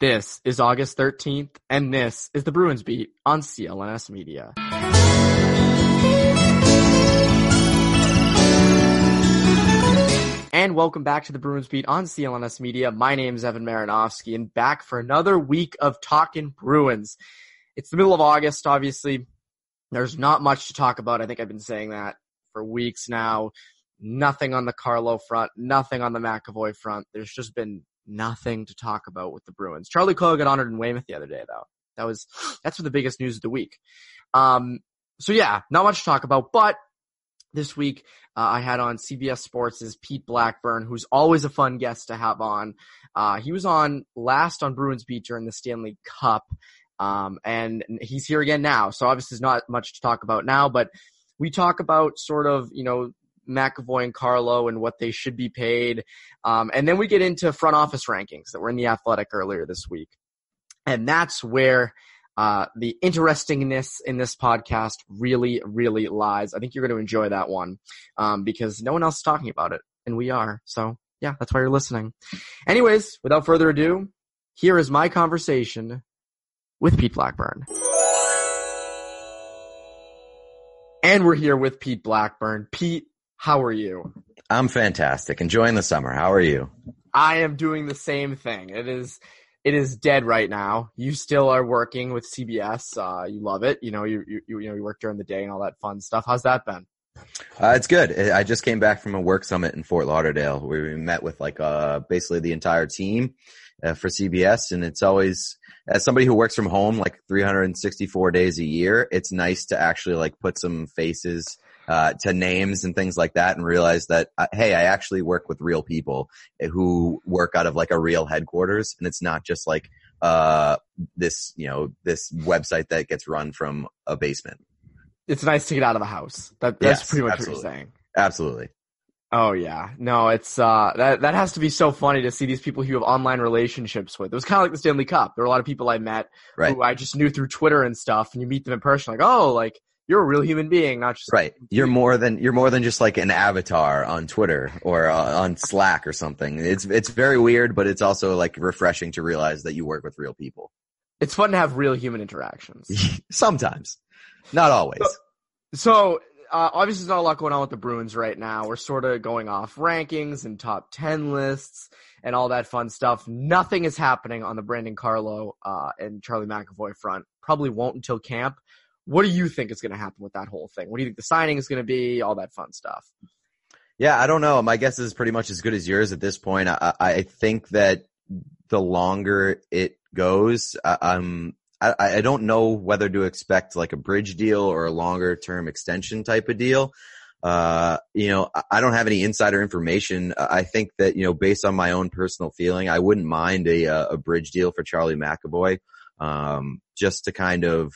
This is August 13th, and this is the Bruins Beat on CLNS Media. And welcome back to the Bruins Beat on CLNS Media. My name is Evan Marinofsky, and back for another week of talking Bruins. It's the middle of August, obviously. There's not much to talk about. I think I've been saying that for weeks now. Nothing on the Carlo front, nothing on the McAvoy front. There's just been nothing to talk about with the Bruins. Charlie Coyle got honored in Weymouth the other day, though. That was that's for the biggest news of the week. Um, so yeah, not much to talk about. But this week uh, I had on CBS Sports' Pete Blackburn, who's always a fun guest to have on. Uh, he was on last on Bruins Beat during the Stanley Cup, um, and he's here again now. So obviously, there's not much to talk about now, but we talk about sort of you know McAvoy and Carlo and what they should be paid. Um, and then we get into front office rankings that were in the Athletic earlier this week. And that's where uh, the interestingness in this podcast really, really lies. I think you're going to enjoy that one um, because no one else is talking about it, and we are. So, yeah, that's why you're listening. Anyways, without further ado, here is my conversation with Pete Blackburn. And we're here with Pete Blackburn. Pete, how are you? I'm fantastic. Enjoying the summer. How are you? I am doing the same thing. It is it is dead right now. You still are working with CBS. Uh, you love it. You know, you, you you know you work during the day and all that fun stuff. How's that been? Uh, it's good. I just came back from a work summit in Fort Lauderdale where we met with like uh basically the entire team uh, for CBS, and it's always as somebody who works from home like 364 days a year, it's nice to actually like put some faces uh, to names and things like that and realize that, uh, hey, I actually work with real people who work out of like a real headquarters and it's not just like, uh, this, you know, this website that gets run from a basement. It's nice to get out of the house. That, that's Yes, pretty much absolutely. what you're saying. Absolutely. Oh yeah, no, it's uh that that has to be so funny to see these people who you have online relationships with. It was kind of like the Stanley Cup. There were a lot of people I met Right. who I just knew through Twitter and stuff, and you meet them in person, like, oh, like you're a real human being, not just Right. You're more than, you're more than just like an avatar on Twitter or uh, on Slack or something. It's, it's very weird, but it's also like refreshing to realize that you work with real people. It's fun to have real human interactions. Sometimes. Not always. So uh, obviously, there's not a lot going on with the Bruins right now. We're sort of going off rankings and top ten lists and all that fun stuff. Nothing is happening on the Brandon Carlo uh, and Charlie McAvoy front. Probably won't until camp. What do you think is going to happen with that whole thing? What do you think the signing is going to be? All that fun stuff. Yeah, I don't know. My guess is pretty much as good as yours at this point. I, I think that the longer it goes, I, I'm, I, I don't know whether to expect like a bridge deal or a longer term extension type of deal. Uh, you know, I- don't have any insider information. I think that, you know, based on my own personal feeling, I wouldn't mind a, a bridge deal for Charlie McAvoy. Um, just to kind of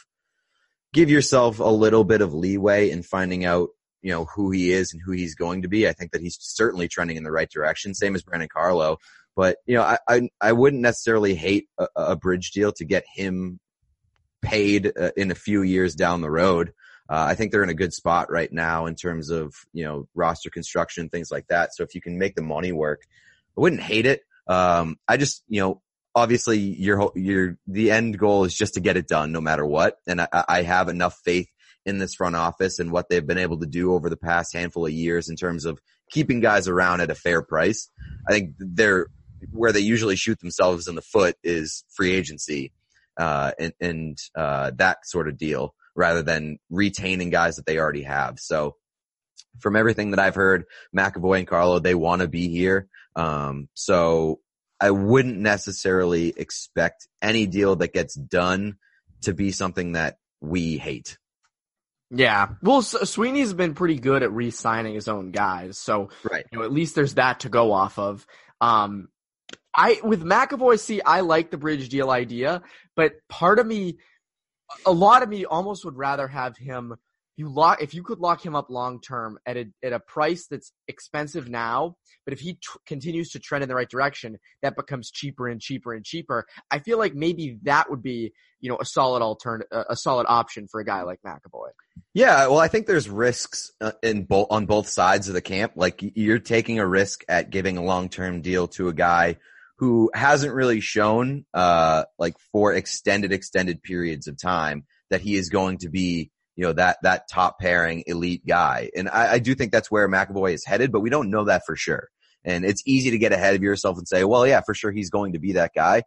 give yourself a little bit of leeway in finding out you know who he is and who he's going to be. I think that he's certainly trending in the right direction. Same as Brandon Carlo, but you know I I, I wouldn't necessarily hate a, a bridge deal to get him paid uh, in a few years down the road. Uh, I think they're in a good spot right now in terms of you know roster construction things like that. So if you can make the money work, I wouldn't hate it. Um, I just you know obviously your your the end goal is just to get it done no matter what, and I, I have enough faith in this front office and what they've been able to do over the past handful of years in terms of keeping guys around at a fair price. I think they're where they usually shoot themselves in the foot is free agency, uh, and, and, uh, that sort of deal rather than retaining guys that they already have. So from everything that I've heard, McAvoy and Carlo, they want to be here. Um, so I wouldn't necessarily expect any deal that gets done to be something that we hate. Yeah. Well, Sweeney's been pretty good at re-signing his own guys. So, right. you know, at least there's that to go off of. Um, I, with McAvoy, see, I like the bridge deal idea, but part of me, a lot of me almost would rather have him you lock if you could lock him up long term at a at a price that's expensive now, but if he continues to trend in the right direction, that becomes cheaper and cheaper and cheaper. I feel like maybe that would be you know a solid alternative, a solid option for a guy like McAvoy. Yeah, well, I think there's risks uh, in both on both sides of the camp. Like you're taking a risk at giving a long term deal to a guy who hasn't really shown, uh, like for extended extended periods of time that he is going to be you know, that, that top pairing elite guy. And I, I do think that's where McAvoy is headed, but we don't know that for sure. And it's easy to get ahead of yourself and say, well, yeah, for sure he's going to be that guy.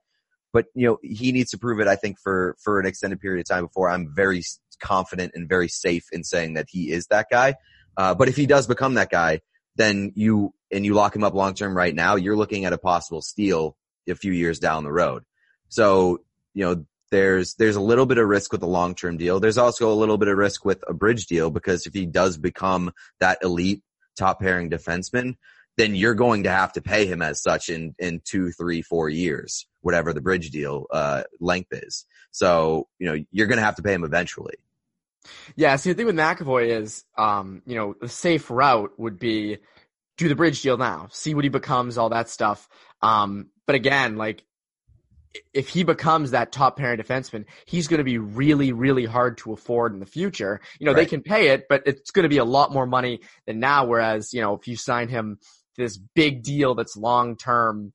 But, you know, he needs to prove it, I think, for, for an extended period of time before I'm very confident and very safe in saying that he is that guy. Uh, but if he does become that guy, then you, and you lock him up long term right now, you're looking at a possible steal a few years down the road. So, you know, there's there's a little bit of risk with a long term deal. There's also a little bit of risk with a bridge deal because if he does become that elite top pairing defenseman, then you're going to have to pay him as such in in two, three, four years, whatever the bridge deal uh, length is. So you know you're going to have to pay him eventually. Yeah. See, the thing with McAvoy is, um, you know, the safe route would be do the bridge deal now, see what he becomes, all that stuff. Um, but again, like if he becomes that top pairing defenseman, he's going to be really, really hard to afford in the future. You know, right. they can pay it, but it's going to be a lot more money than now. Whereas, you know, if you sign him this big deal that's long term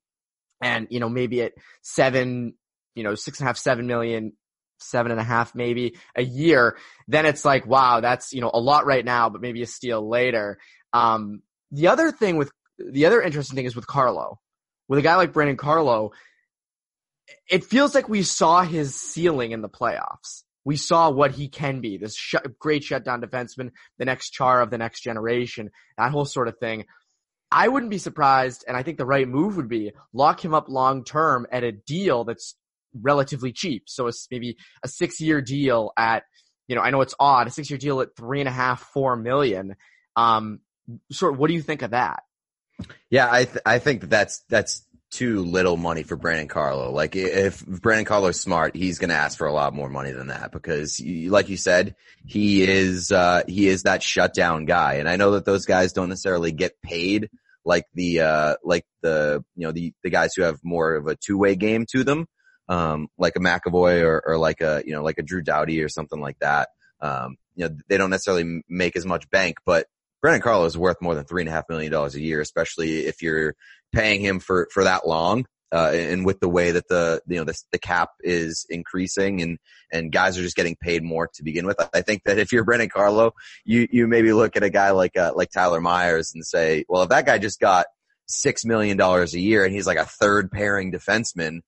and, you know, maybe at seven, you know, six and a half, seven million, seven and a half maybe a year, then it's like, wow, that's, you know, a lot right now, but maybe a steal later. Um, the other thing with, the other interesting thing is with Carlo. With a guy like Brandon Carlo, it feels like we saw his ceiling in the playoffs. We saw what he can be, this sh- great shutdown defenseman, the next Chara of the next generation, that whole sort of thing. I wouldn't be surprised, and I think the right move would be lock him up long term at a deal that's relatively cheap. So it's maybe a six year deal at, you know, I know it's odd, a six year deal at three and a half, four million. Um, sort of, what do you think of that? Yeah, I th- I think that that's that's too little money for Brandon Carlo. Like if Brandon Carlo's smart, he's going to ask for a lot more money than that because like you said, he is, uh, he is that shutdown guy. And I know that those guys don't necessarily get paid like the, uh, like the, you know, the, the guys who have more of a two way game to them. Um, like a McAvoy or, or like a, you know, like a Drew Doughty or something like that. Um, you know, they don't necessarily make as much bank, but Brandon Carlo is worth more than three and a half million dollars a year, especially if you're paying him for, for that long. Uh, and with the way that the, you know, the, the cap is increasing and, and guys are just getting paid more to begin with. I think that if you're Brandon Carlo, you, you maybe look at a guy like, uh, like Tyler Myers and say, well, if that guy just got six million dollars a year and he's like a third pairing defenseman,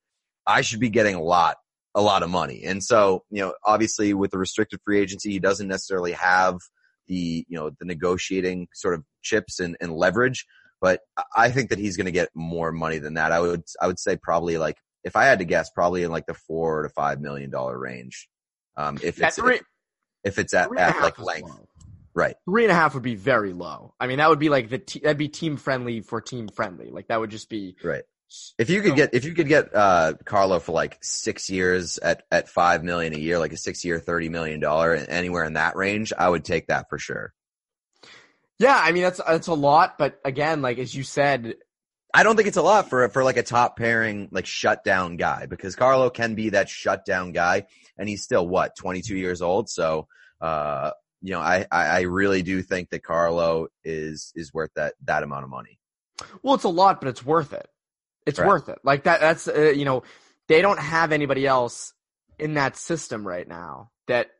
I should be getting a lot, a lot of money. And so, you know, obviously with the restricted free agency, he doesn't necessarily have the, you know, the negotiating sort of chips and, and leverage but I think that he's going to get more money than that. I would, I would say probably like, if I had to guess, probably in like the four to five million dollar range. Um, if it's, three, if, if, it's at, at like length. Low. Right. Three and a half would be very low. I mean, that would be like the, te- that'd be team friendly for team friendly. Like that would just be. Right. If you could get, if you could get, uh, Carlo for like six years at, at five million a year, like a six year, $30 million anywhere in that range, I would take that for sure. Yeah, I mean that's that's a lot, but again, like as you said, I don't think it's a lot for for like a top pairing like shutdown guy because Carlo can be that shutdown guy, and he's still what 22 years old. So, uh, you know, I I really do think that Carlo is is worth that that amount of money. Well, it's a lot, but it's worth it. It's right. worth it. Like that. That's uh, you know, they don't have anybody else in that system right now that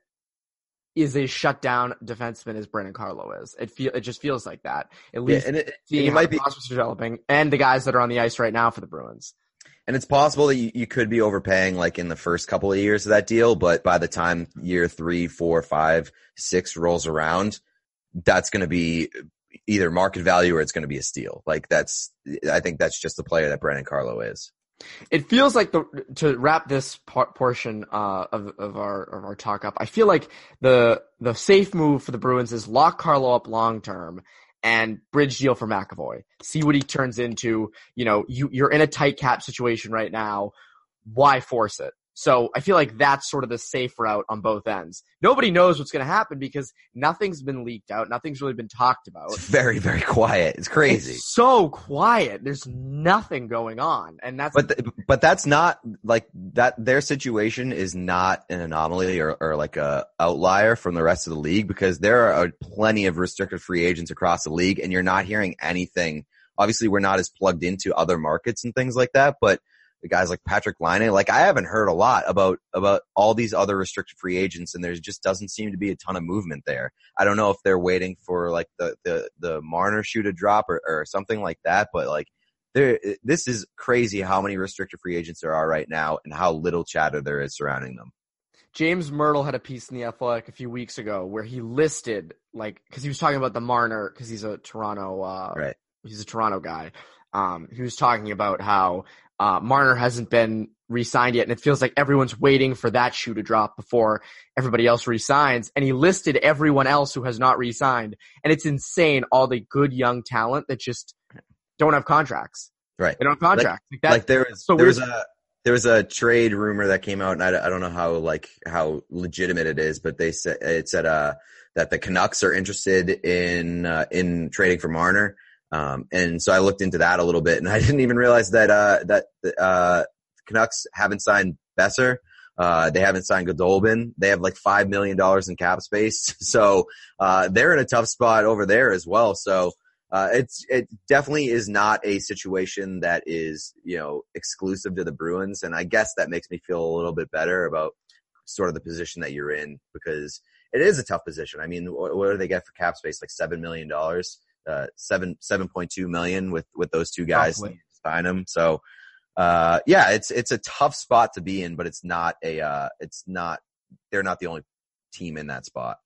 is a shutdown defenseman as Brandon Carlo is. It feel it just feels like that. At least yeah, and it, seeing might be prospects are developing and the guys that are on the ice right now for the Bruins. And it's possible that you, you could be overpaying like in the first couple of years of that deal, but by the time year three, four, five, six rolls around, that's going to be either market value or it's going to be a steal. Like that's, I think that's just the player that Brandon Carlo is. It feels like the to wrap this par- portion uh, of of our of our talk up. I feel like the the safe move for the Bruins is lock Carlo up long term and bridge deal for McAvoy. See what he turns into. You know, you you're in a tight cap situation right now. Why force it? So I feel like that's sort of the safe route on both ends. Nobody knows what's going to happen because nothing's been leaked out. Nothing's really been talked about. It's very, very quiet. It's crazy. It's so quiet. There's nothing going on. And that's, but, th- but that's not like that. Their situation is not an anomaly or, or like a outlier from the rest of the league because there are plenty of restricted free agents across the league and you're not hearing anything. Obviously we're not as plugged into other markets and things like that, but the guys like Patrick Laine. Like I haven't heard a lot about about all these other restricted free agents, and there just doesn't seem to be a ton of movement there. I don't know if they're waiting for like the the the Marner shoe to drop or, or something like that, but like there, this is crazy how many restricted free agents there are right now, and how little chatter there is surrounding them. James Mirtle had a piece in the Athletic a few weeks ago where he listed like because he was talking about the Marner because he's a Toronto uh, right. He's a Toronto guy. Um, he was talking about how uh, Marner hasn't been re-signed yet, and it feels like everyone's waiting for that shoe to drop before everybody else re-signs. And he listed everyone else who has not re-signed, and it's insane. All the good young talent that just don't have contracts. Right. They don't have contracts. Like, like, like there was so there was a there was a trade rumor that came out, and I, I don't know how like how legitimate it is, but they said it said uh that the Canucks are interested in uh, in trading for Marner. Um, and so I looked into that a little bit and I didn't even realize that, uh, that, uh, Canucks haven't signed Boeser. Uh, they haven't signed Goldobin. They have like $5 million in cap space. So, uh, they're in a tough spot over there as well. So, uh, it's, it definitely is not a situation that is, you know, exclusive to the Bruins. And I guess that makes me feel a little bit better about sort of the position that you're in because it is a tough position. I mean, what, what do they get for cap space? Like $7 million uh, seven seven point two million with with those two guys Roughly. sign them. So uh, yeah, it's it's a tough spot to be in, but it's not a uh, it's not they're not the only team in that spot.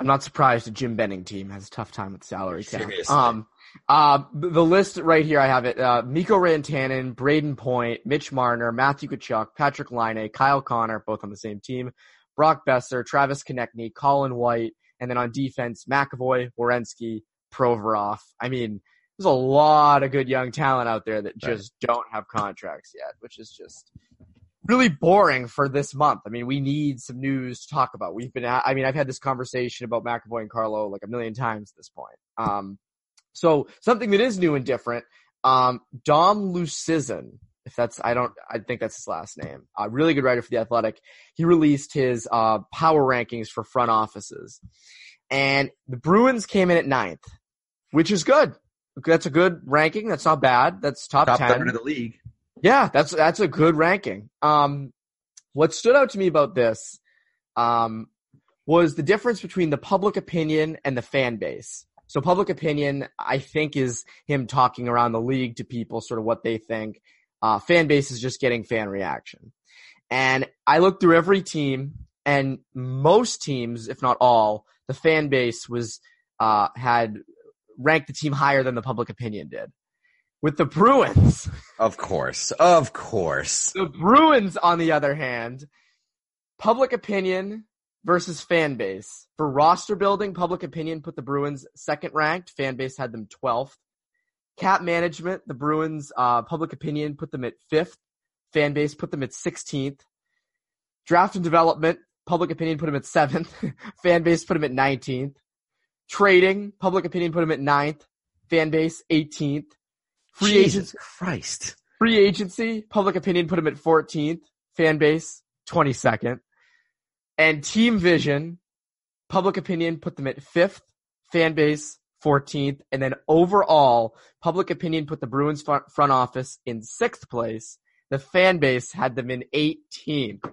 I'm not surprised the Jim Benning team has a tough time with salary cap. Um, uh, the list right here, I have it. Uh, Mikko Rantanen, Brayden Point, Mitch Marner, Matthew Tkachuk, Patrick Laine, Kyle Connor, both on the same team, Brock Boeser, Travis Konecny, Colin White, and then on defense, McAvoy, Werenski, Provorov. I mean, there's a lot of good young talent out there that just right. don't have contracts yet, which is just really boring for this month. I mean, we need some news to talk about. We've been, I mean, I've had this conversation about McAvoy and Carlo like a million times at this point. Um, so something that is new and different, um, Dom Luszczyszyn, if that's, I don't, I think that's his last name. A uh, really good writer for the Athletic. He released his uh, power rankings for front offices, and the Bruins came in at ninth which is good. That's a good ranking. That's not bad. That's top, top 10 of the league. Yeah, that's that's a good ranking. Um, what stood out to me about this um, was the difference between the public opinion and the fan base. So public opinion, I think, is him talking around the league to people, sort of what they think. Uh, fan base is just getting fan reaction. And I looked through every team, and most teams, if not all, the fan base was uh, had ranked the team higher than the public opinion did. With the Bruins. Of course. Of course. The Bruins, on the other hand, public opinion versus fan base. For roster building, public opinion put the Bruins second ranked. Fan base had them 12th. Cap management, the Bruins, uh, public opinion put them at fifth. Fan base put them at 16th. Draft and development, public opinion put them at seventh. fan base put them at 19th. Trading, public opinion put him at ninth. Fan base, 18th. Free Jesus agents, Christ. Free agency, public opinion put him at 14th. Fan base, 22nd. And team vision, public opinion put them at fifth. Fan base, 14th. And then overall, public opinion put the Bruins front office in sixth place. The fan base had them in 18th.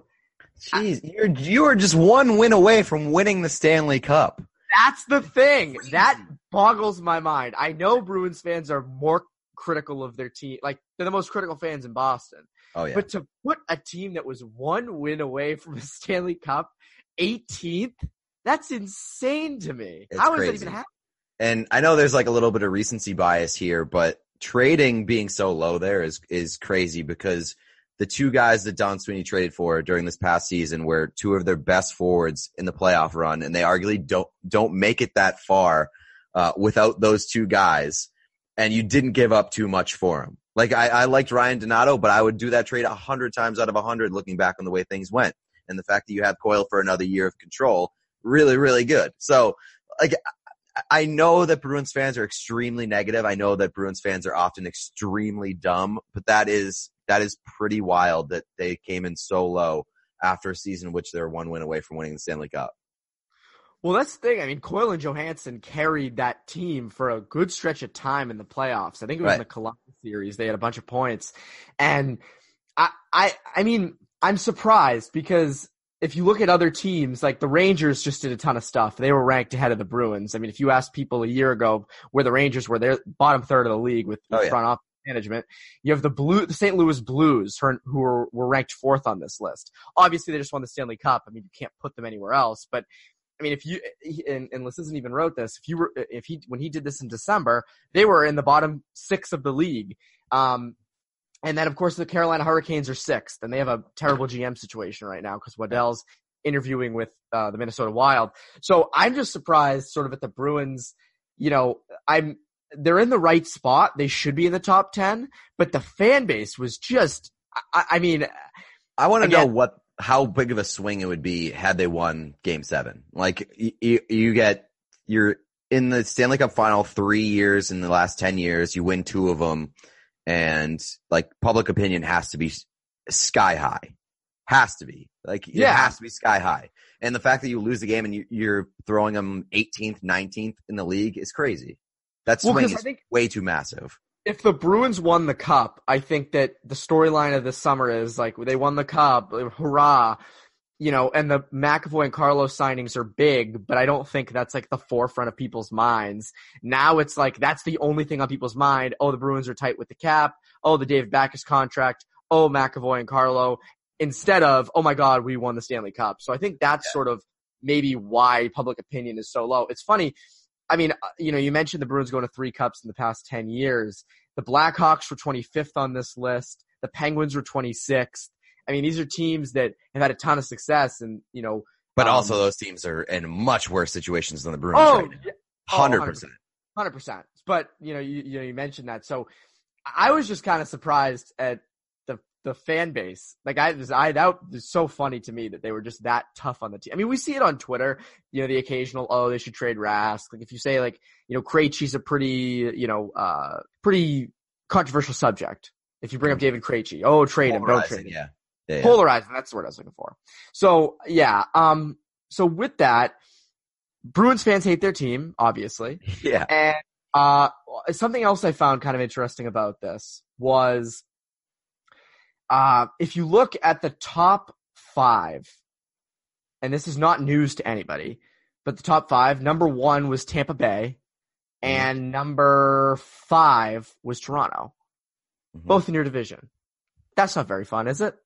Jeez, you're you're just one win away from winning the Stanley Cup. That's the thing. That boggles my mind. I know Bruins fans are more critical of their team. Like they're the most critical fans in Boston. Oh yeah. But to put a team that was one win away from the Stanley Cup, 18th, that's insane to me. It's How is that even happening? And I know there's like a little bit of recency bias here, but trading being so low there is is crazy because the two guys that Don Sweeney traded for during this past season were two of their best forwards in the playoff run, and they arguably don't don't make it that far uh, without those two guys. And you didn't give up too much for them. Like I, I liked Ryan Donato, but I would do that trade a hundred times out of a hundred, looking back on the way things went, and the fact that you have Coyle for another year of control, really, really good. So, like I know that Bruins fans are extremely negative. I know that Bruins fans are often extremely dumb, but that is that is pretty wild that they came in so low after a season in which they're one win away from winning the Stanley Cup. Well, that's the thing. I mean, Coyle and Johansson carried that team for a good stretch of time in the playoffs. I think it was in the Columbus series. They had a bunch of points. And I, I, I mean, I'm surprised because if you look at other teams, like the Rangers just did a ton of stuff. They were ranked ahead of the Bruins. I mean, if you asked people a year ago where the Rangers were, they're bottom third of the league with Oh, yeah. front office management. You have the blue, the St. Louis Blues, who were, were ranked fourth on this list. Obviously, they just won the Stanley Cup. I mean, you can't put them anywhere else. But I mean, if you and, and Luszczyszyn even wrote this, if you were, if he when he did this in December, they were in the bottom six of the league. Um, and then of course the Carolina Hurricanes are sixth, and they have a terrible GM situation right now because Waddell's interviewing with uh, the Minnesota Wild. So I'm just surprised, sort of at the Bruins. You know, I'm they're in the right spot. They should be in the top ten, but the fan base was just. I, I mean, I want to know what how big of a swing it would be had they won Game Seven. Like you, you, get you're in the Stanley Cup final three years in the last ten years. You win two of them, and like public opinion has to be sky high. Has to be like it Yeah. has to be sky high. And the fact that you lose the game and you, you're throwing them 18th, 19th in the league is crazy. That Well, is I think- way too massive. if the Bruins won the cup, I think that the storyline of this summer is like they won the cup, hurrah, you know, and the McAvoy and Carlos signings are big, but I don't think that's like the forefront of people's minds. Now it's like that's the only thing on people's mind. Oh, the Bruins are tight with the cap. Oh, the David Backes contract. Oh, McAvoy and Carlo. Instead of, oh my God, we won the Stanley Cup. So I think that's sort of maybe why public opinion is so low. It's funny. I mean, uh, you know, you mentioned the Bruins going to three cups in the past 10 years. The Blackhawks were 25th on this list. The Penguins were 26th. I mean, these are teams that have had a ton of success and, you know, But Um, also those teams are in much worse situations than the Bruins oh, right now. yeah, Hundred percent. hundred percent. But you know, you you know, you mentioned that, so I was just kind of surprised at the fan base. Like I I that was so funny to me that they were just that tough on the team. I mean, we see it on Twitter. You know, the occasional oh they should trade Rask. Like if you say like you know Krejci's a pretty you know uh pretty controversial subject. If you bring up David Krejci, oh trade him, don't trade him yeah. Yeah, yeah. polarizing. That's the word I was looking for. So yeah. Um. So with that, Bruins fans hate their team, obviously, yeah. and uh, something else I found kind of interesting about this was, uh, if you look at the top five, and this is not news to anybody, but the top five, number one was Tampa Bay, and number five was Toronto, Mhm. both in your division. That's not very fun, is it?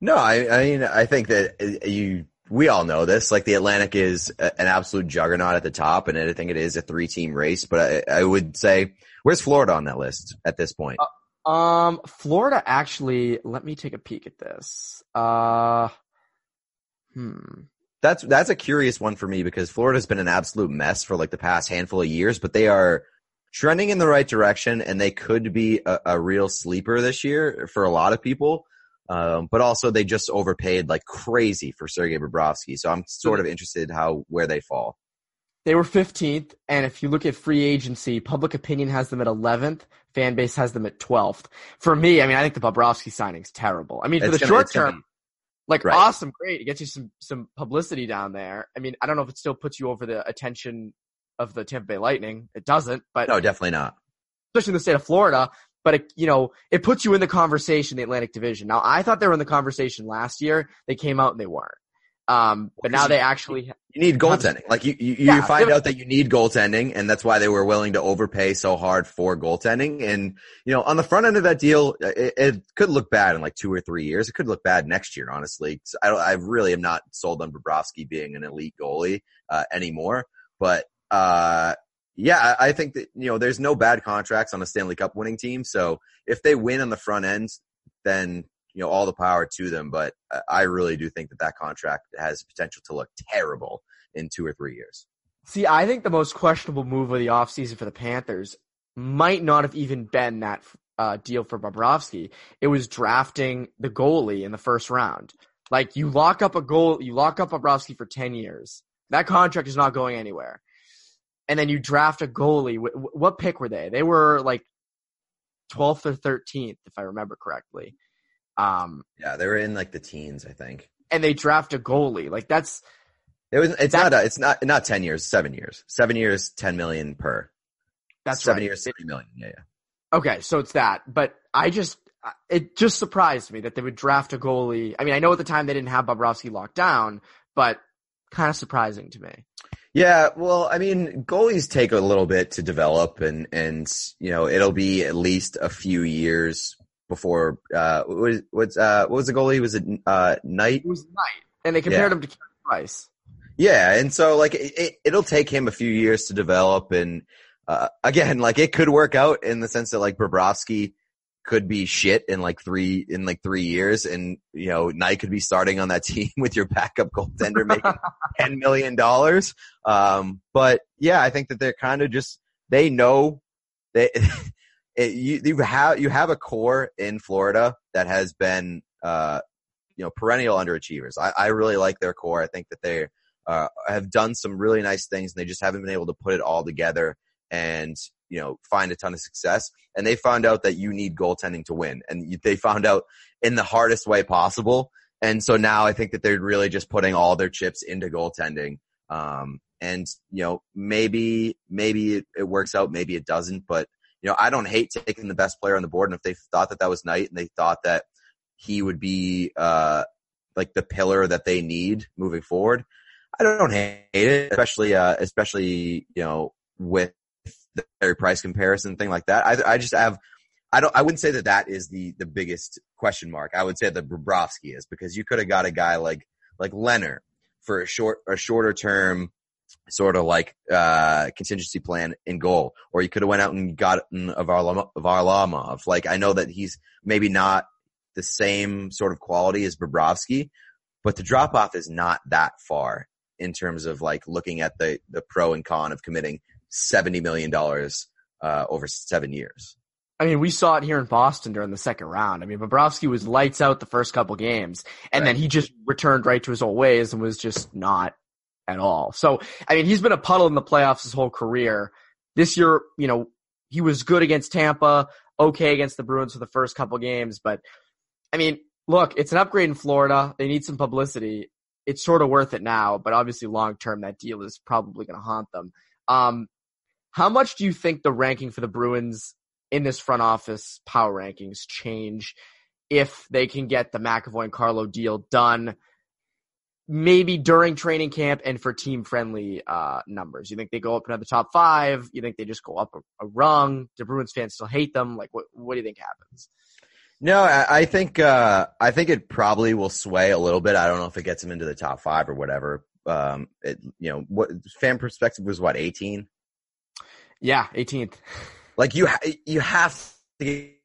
No, I, I mean, I think that uh, you, we all know this. Like the Atlantic is a- an absolute juggernaut at the top, and I think it is a three-team race. But I, I would say, where's Florida on that list at this point? Um, Florida actually. Let me take a peek at this. Uh, hmm. That's that's a curious one for me because Florida's been an absolute mess for like the past handful of years, but they are trending in the right direction, and they could be a, a real sleeper this year for a lot of people. Um, but also they just overpaid like crazy for Sergei Bobrovsky, so I'm sort of interested how where they fall. They were 15th, and if you look at free agency, public opinion has them at 11th. Fan base has them at 12th. For me, I mean, I think the Bobrovsky signing's terrible. I mean, for the gonna- short it's gonna term, like Right. awesome, great. It gets you some some publicity down there. I mean, I don't know if it still puts you over the attention of the Tampa Bay Lightning. It doesn't, but No, definitely not. especially in the state of Florida, but it, you know, it puts you in the conversation, the Atlantic Division. Now, I thought they were in the conversation last year. They came out and they weren't. Um, but now they actually you need goaltending. Like you, you, Yeah, find out that you need goaltending, and that's why they were willing to overpay so hard for goaltending. And you know, on the front end of that deal, it, it could look bad in like two or three years. It could look bad next year, honestly. I, I really am not sold on Bobrovsky being an elite goalie uh, anymore. But uh, yeah, I think that you know, there's no bad contracts on a Stanley Cup winning team. So if they win on the front end, then you know all the power to them. But I really do think that that contract has potential to look terrible in two or three years. See, I think the most questionable move of the offseason for the Panthers might not have even been that uh, deal for Bobrovsky. It was drafting the goalie in the first round. Like you lock up a goal, you lock up Bobrovsky for 10 years. That contract is not going anywhere. And then you draft a goalie. Wh- wh- What pick were they? They were like 12th or 13th, if I remember correctly. Um, Yeah, they were in like the teens, I think. and they draft a goalie. Like that's, It was. It's That- not. A, it's not. Not ten years. Seven years. Seven years. Ten million per. that's seven right. years. Three million. Yeah, yeah. Okay, so it's that. But I just, it just surprised me that they would draft a goalie. I mean, I know at the time they didn't have Bobrovsky locked down, but kind of surprising to me. Yeah, well, I mean, goalies take a little bit to develop, and and you know it'll be at least a few years before. Uh, what was what's uh what was the goalie? Was it uh Knight? It was Knight, and they compared Yeah. him to Carey Price. Yeah, and so like it, it, it'll take him a few years to develop, and uh, again, like it could work out in the sense that like Bobrovsky could be shit in like three in like three years, and you know Knight could be starting on that team with your backup goaltender making ten million dollars. Um, but yeah, I think that they're kind of just they know they it, you you have you have a core in Florida that has been uh you know perennial underachievers. I, I really like their core. I think that they uh, have done some really nice things, and they just haven't been able to put it all together and you know find a ton of success. And they found out that you need goaltending to win, and they found out in the hardest way possible. And so now I think that they're really just putting all their chips into goaltending. Um, and you know maybe maybe it, it works out, maybe it doesn't. But you know I don't hate taking the best player on the board, and if they thought that that was Knight, and they thought that he would be uh like the pillar that they need moving forward. I don't hate it, especially uh, especially you know with the Price comparison thing like that. I I just have I don't I wouldn't say that that is the the biggest question mark. I would say that Bobrovsky is because you could have got a guy like like Leonard for a short a shorter term sort of like uh contingency plan in goal, or you could have went out and gotten of Varlamov. Like I know that he's maybe not the same sort of quality as Bobrovsky, but the drop off is not that far in terms of like looking at the the pro and con of committing seventy million dollars uh, over seven years. I mean, we saw it here in Boston during the second round. I mean, Bobrovsky was lights out the first couple games, and Right. then he just returned right to his old ways and was just not at all. So, I mean, he's been a puddle in the playoffs his whole career. This year, you know, he was good against Tampa, okay against the Bruins for the first couple games, but I mean, look, it's an upgrade in Florida. They need some publicity. It's sort of worth it now, but obviously long term, that deal is probably going to haunt them. Um, how much do you think the ranking for the Bruins in this front office power rankings change if they can get the McAvoy and Carlo deal done? Maybe during training camp and for team friendly uh, numbers. You think they go up into the top five? You think they just go up a, a rung? Do Bruins fans still hate them? Like, what what do you think happens? No, I, I think uh, I think it probably will sway a little bit. I don't know if it gets them into the top five or whatever. Um, it, you know, what fan perspective was what eighteen. Yeah, 18th. Like you, ha- you have to get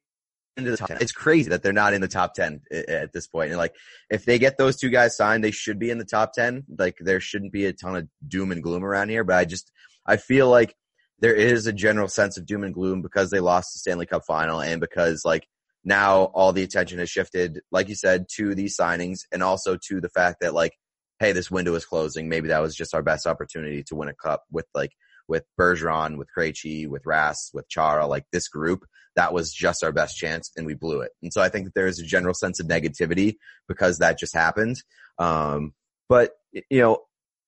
into the top 10. It's crazy that they're not in the top 10 eh, eh, at this point. And like, if they get those two guys signed, they should be in the top 10. Like, there shouldn't be a ton of doom and gloom around here. But I just, I feel like there is a general sense of doom and gloom because they lost the Stanley Cup final and because like now all the attention has shifted, like you said, to these signings and also to the fact that like, hey, this window is closing. Maybe that was just our best opportunity to win a cup with like with Bergeron, with Krejci, with Rask, with Chara, like this group, that was just our best chance and we blew it. And so I think that there is a general sense of negativity because that just happened. Um, but you know,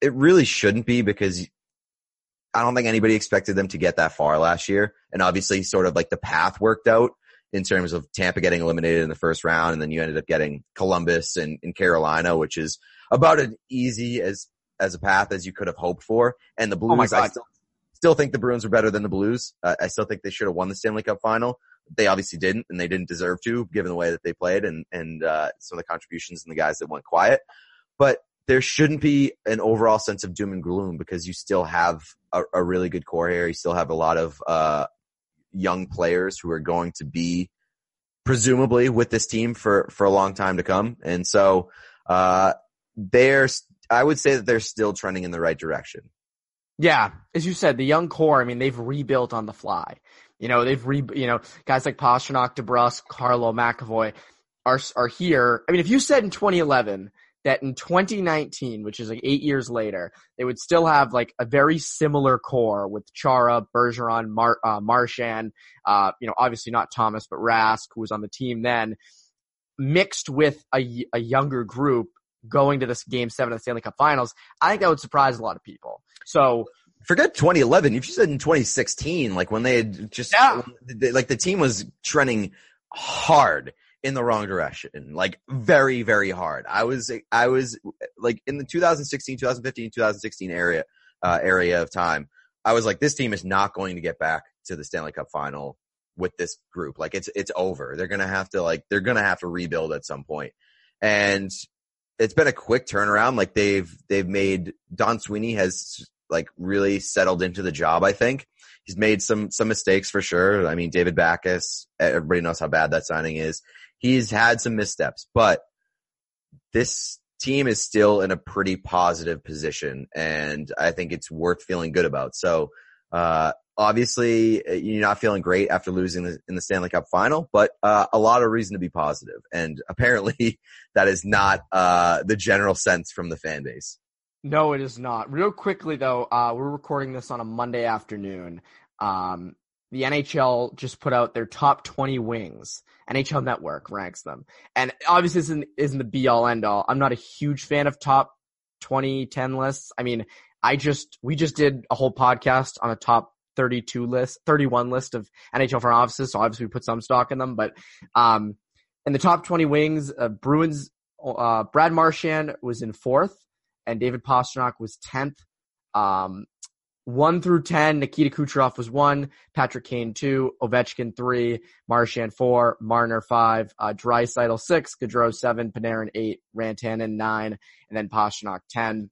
it really shouldn't be because I don't think anybody expected them to get that far last year. And obviously sort of like the path worked out in terms of Tampa getting eliminated in the first round, and then you ended up getting Columbus and, and Carolina, which is about as easy as as a path as you could have hoped for. And the Oh Blues, I still, still think the Bruins were better than the Blues. Uh, I still think they should have won the Stanley Cup final. They obviously didn't, and they didn't deserve to, given the way that they played and and uh, some of the contributions and the guys that went quiet. But there shouldn't be an overall sense of doom and gloom because you still have a, a really good core here. You still have a lot of uh, young players who are going to be presumably with this team for for a long time to come, and so uh, they're. I would say that they're still trending in the right direction. Yeah, as you said, the young core. I mean, they've rebuilt on the fly. You know, they've re. You know, guys like Pastrnak, DeBrusk, Carlo, McAvoy are are here. I mean, if you said in 2011 that in 2019, which is like eight years later, they would still have like a very similar core with Chara, Bergeron, Mar- uh, uh, you know, obviously not Thomas, but Rask, who was on the team then, mixed with a, a younger group going to this game seven of the Stanley Cup finals. I think that would surprise a lot of people. So forget 2011. If you said in 2016, like when they had just, Yeah. like the team was trending hard in the wrong direction, like very, very hard. I was, I was like in the 2016, 2015, 2016 area, uh, area of time. I was like, this team is not going to get back to the Stanley Cup final with this group. Like it's, it's over. They're going to have to like, they're going to have to rebuild at some point. And it's been a quick turnaround. Like they've, they've made Don Sweeney has like really settled into the job. I think he's made some, some mistakes for sure. I mean, David Backes, everybody knows how bad that signing is. He's had some missteps, but this team is still in a pretty positive position and I think it's worth feeling good about. So, uh, obviously you're not feeling great after losing the, in the Stanley Cup final, but, uh, a lot of reason to be positive. And apparently that is not, uh, the general sense from the fan base. No, it is not. Real quickly though, uh, we're recording this on a Monday afternoon. Um, the NHL just put out their top 20 wings. NHL Network ranks them. And obviously this isn't, isn't the be all end all. I'm not a huge fan of top 20, 10 lists. I mean, I just, we just did a whole podcast on a top 32 list, 31 list of NHL front offices. So obviously we put some stock in them, but, um, in the top 20 wings, uh, Bruins, uh, Brad Marchand was in fourth and David Pastrnak was 10th. Um, one through 10, Nikita Kucherov was one, Patrick Kane two, Ovechkin three, Marchand four, Marner five, uh, Draisaitl six, Gaudreau seven, Panarin eight, Rantanen nine, and then Pastrnak 10.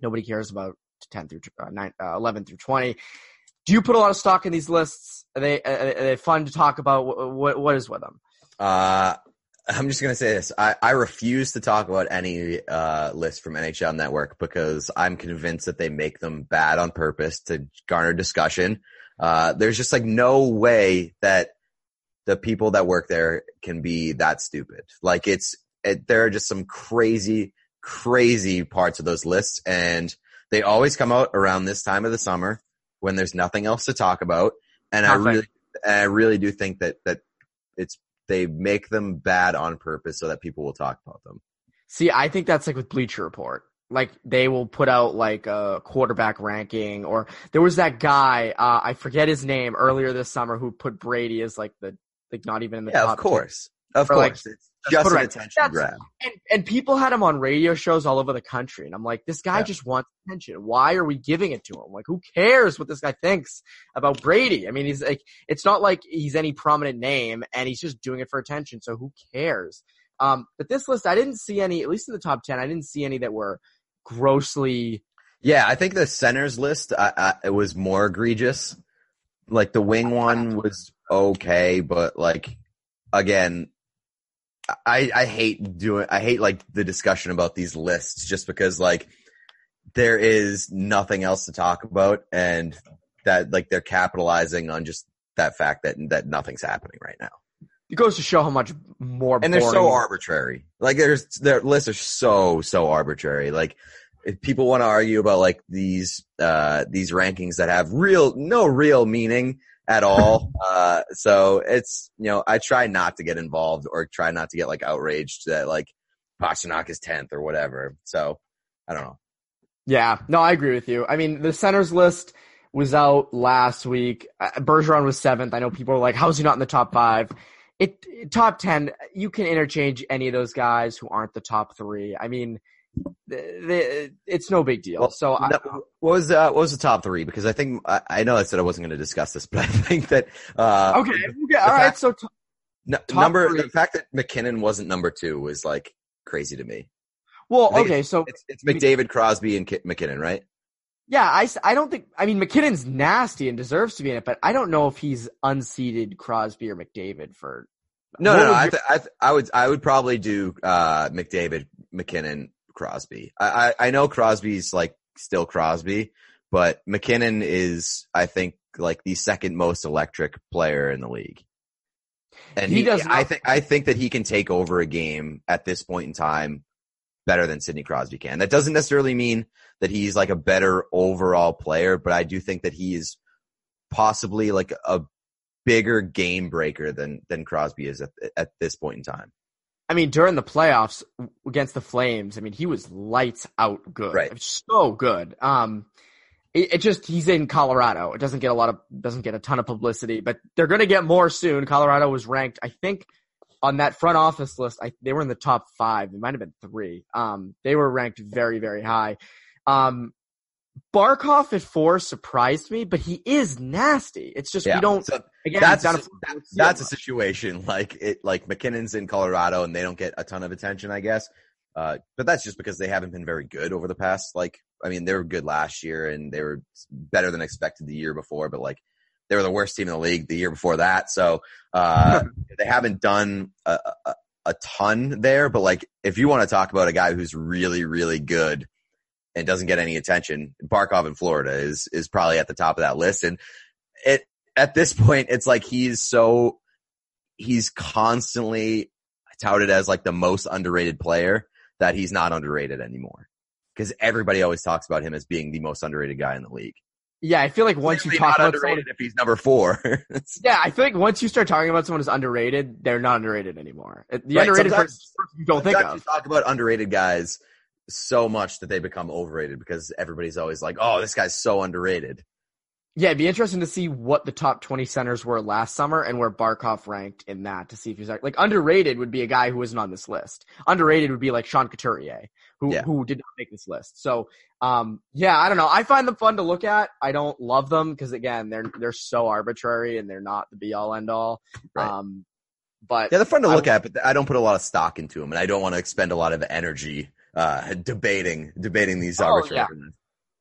Nobody cares about 10 through uh, nine, uh, 11 through 20. Do you put a lot of stock in these lists? Are they, are they fun to talk about? What, what, is with them? Uh, I'm just gonna say this. I, I refuse to talk about any uh, list from NHL Network because I'm convinced that they make them bad on purpose to garner discussion. Uh, there's just like no way that the people that work there can be that stupid. Like it's it, there are just some crazy, crazy parts of those lists, and they always come out around this time of the summer when there's nothing else to talk about. And I really, I really do think that that it's they make them bad on purpose so that people will talk about them. See, I think that's like with Bleacher Report. Like they will put out like a quarterback ranking, or there was that guy uh, I forget his name earlier this summer who put Brady as like the like not even in the Yeah, top. of course, of For, like, course. it's Just put an attention That's- grab. And and people had him on radio shows all over the country, and I'm like, this guy Yeah. just wants attention. Why are we giving it to him? Like, who cares what this guy thinks about Brady? I mean, he's like, it's not like he's any prominent name, and he's just doing it for attention. So who cares? Um, but this list, I didn't see any, at least in the top ten, I didn't see any that were grossly. Yeah, I think the centers list I, I, it was more egregious. Like the wing one was okay, but like again, I I hate doing I hate like the discussion about these lists just because like there is nothing else to talk about and that like they're capitalizing on just that fact that that nothing's happening right now. It goes to show how much more and they're so arbitrary. Like there's their lists are so so arbitrary. Like if people want to argue about like these uh these rankings that have real no real meaning at all. uh so it's you know I try not to get involved or try not to get like outraged that like Pastrnak is tenth or whatever. So I don't know. Yeah, no, I agree with you. I mean, the centers list was out last week. Uh, Bergeron was seventh. I know people are like, "How's he not in the top five? it top ten. You can interchange any of those guys who aren't the top three. I mean, it's no big deal. Well, so I, no, what was uh, what was the top three? Because I think I, I know I said I wasn't going to discuss this, but I think that uh, okay, okay all right. So t- no, number three. the fact that MacKinnon wasn't number two was like crazy to me. well, okay, so It's it's McDavid, Crosby, and Ki- MacKinnon, right? yeah, I, I don't think. I mean, MacKinnon's nasty and deserves to be in it, but I don't know if he's unseated Crosby or McDavid for. No, no, no. I, th- I, th- I would, I would probably do uh, McDavid, MacKinnon, Crosby. I, I, I know Crosby's like still Crosby, but MacKinnon is, I think, like the second most electric player in the league. And He he, does I not- think, I think that he can take over a game at this point in time better than Sidney Crosby can. That doesn't necessarily mean that he's like a better overall player, but I do think that he is possibly like a bigger game breaker than than Crosby is at at this point in time. I mean, during the playoffs against the Flames, I mean, he was lights out good. Right. So good. Um, it, it just, he's in Colorado. It doesn't get a lot of, doesn't get a ton of publicity, but they're going to get more soon. Colorado was ranked, I think, on that front office list. I, they were in the top five. It might have been three. Um, they were ranked very, very high. Um, Barkov at four surprised me, but he is nasty. It's just, we don't, So again, that's a, that- that's a situation like it like MacKinnon's in Colorado and they don't get a ton of attention, I guess. Uh, but that's just because they haven't been very good over the past like I mean they were good last year and they were better than expected the year before, but like they were the worst team in the league the year before that. So uh, they haven't done a, a, a ton there. But like if you want to talk about a guy who's really really good and doesn't get any attention, Barkov in Florida is is probably at the top of that list. And it at this point, it's like he's so he's constantly touted as like the most underrated player that he's not underrated anymore. Because everybody always talks about him as being the most underrated guy in the league. yeah, I feel like once you talk about someone, underrated if he's number four. Yeah, I feel like once you start talking about someone who's underrated, they're not underrated anymore. Uh, the Right, underrated person you don't think of. you talk about underrated guys so much that they become overrated because everybody's always like, "Oh, this guy's so underrated." Yeah, it'd be interesting to see what the top 20 centers were last summer and where Barkov ranked in that to see if he's like underrated would be a guy who isn't on this list. Underrated would be like Sean Couturier, who Yeah. who did not make this list. So, um, yeah, I don't know. I find them fun to look at. I don't love them because again, they're they're so arbitrary and they're not the be all end all. Right. Um, but Yeah, they're fun to I- look at, but I don't put a lot of stock into them, and I don't want to expend a lot of energy uh, debating debating these Oh, arbitrary. yeah.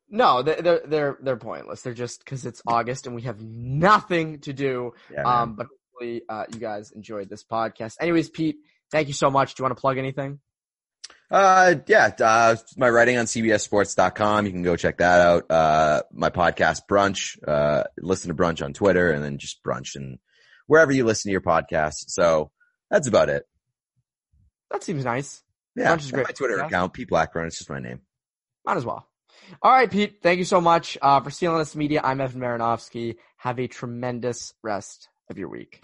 No, they're they're they're, they're pointless. They're just because it's August and we have nothing to do. Yeah. Um, but hopefully, uh, you guys enjoyed this podcast. Anyways, Pete, thank you so much. Do you want to plug anything? Uh, yeah, uh, my writing on cbssports.com. You can go check that out. Uh, my podcast brunch, uh, listen to brunch on Twitter and then just brunch and wherever you listen to your podcast. So that's about it. That seems nice. Yeah. Brunch is great. My Twitter account, Pete Blackburn. It's just my name. Might as well. All right, Pete. Thank you so much uh, for CLNS Media. I'm Evan Marinofsky. Have a tremendous rest of your week.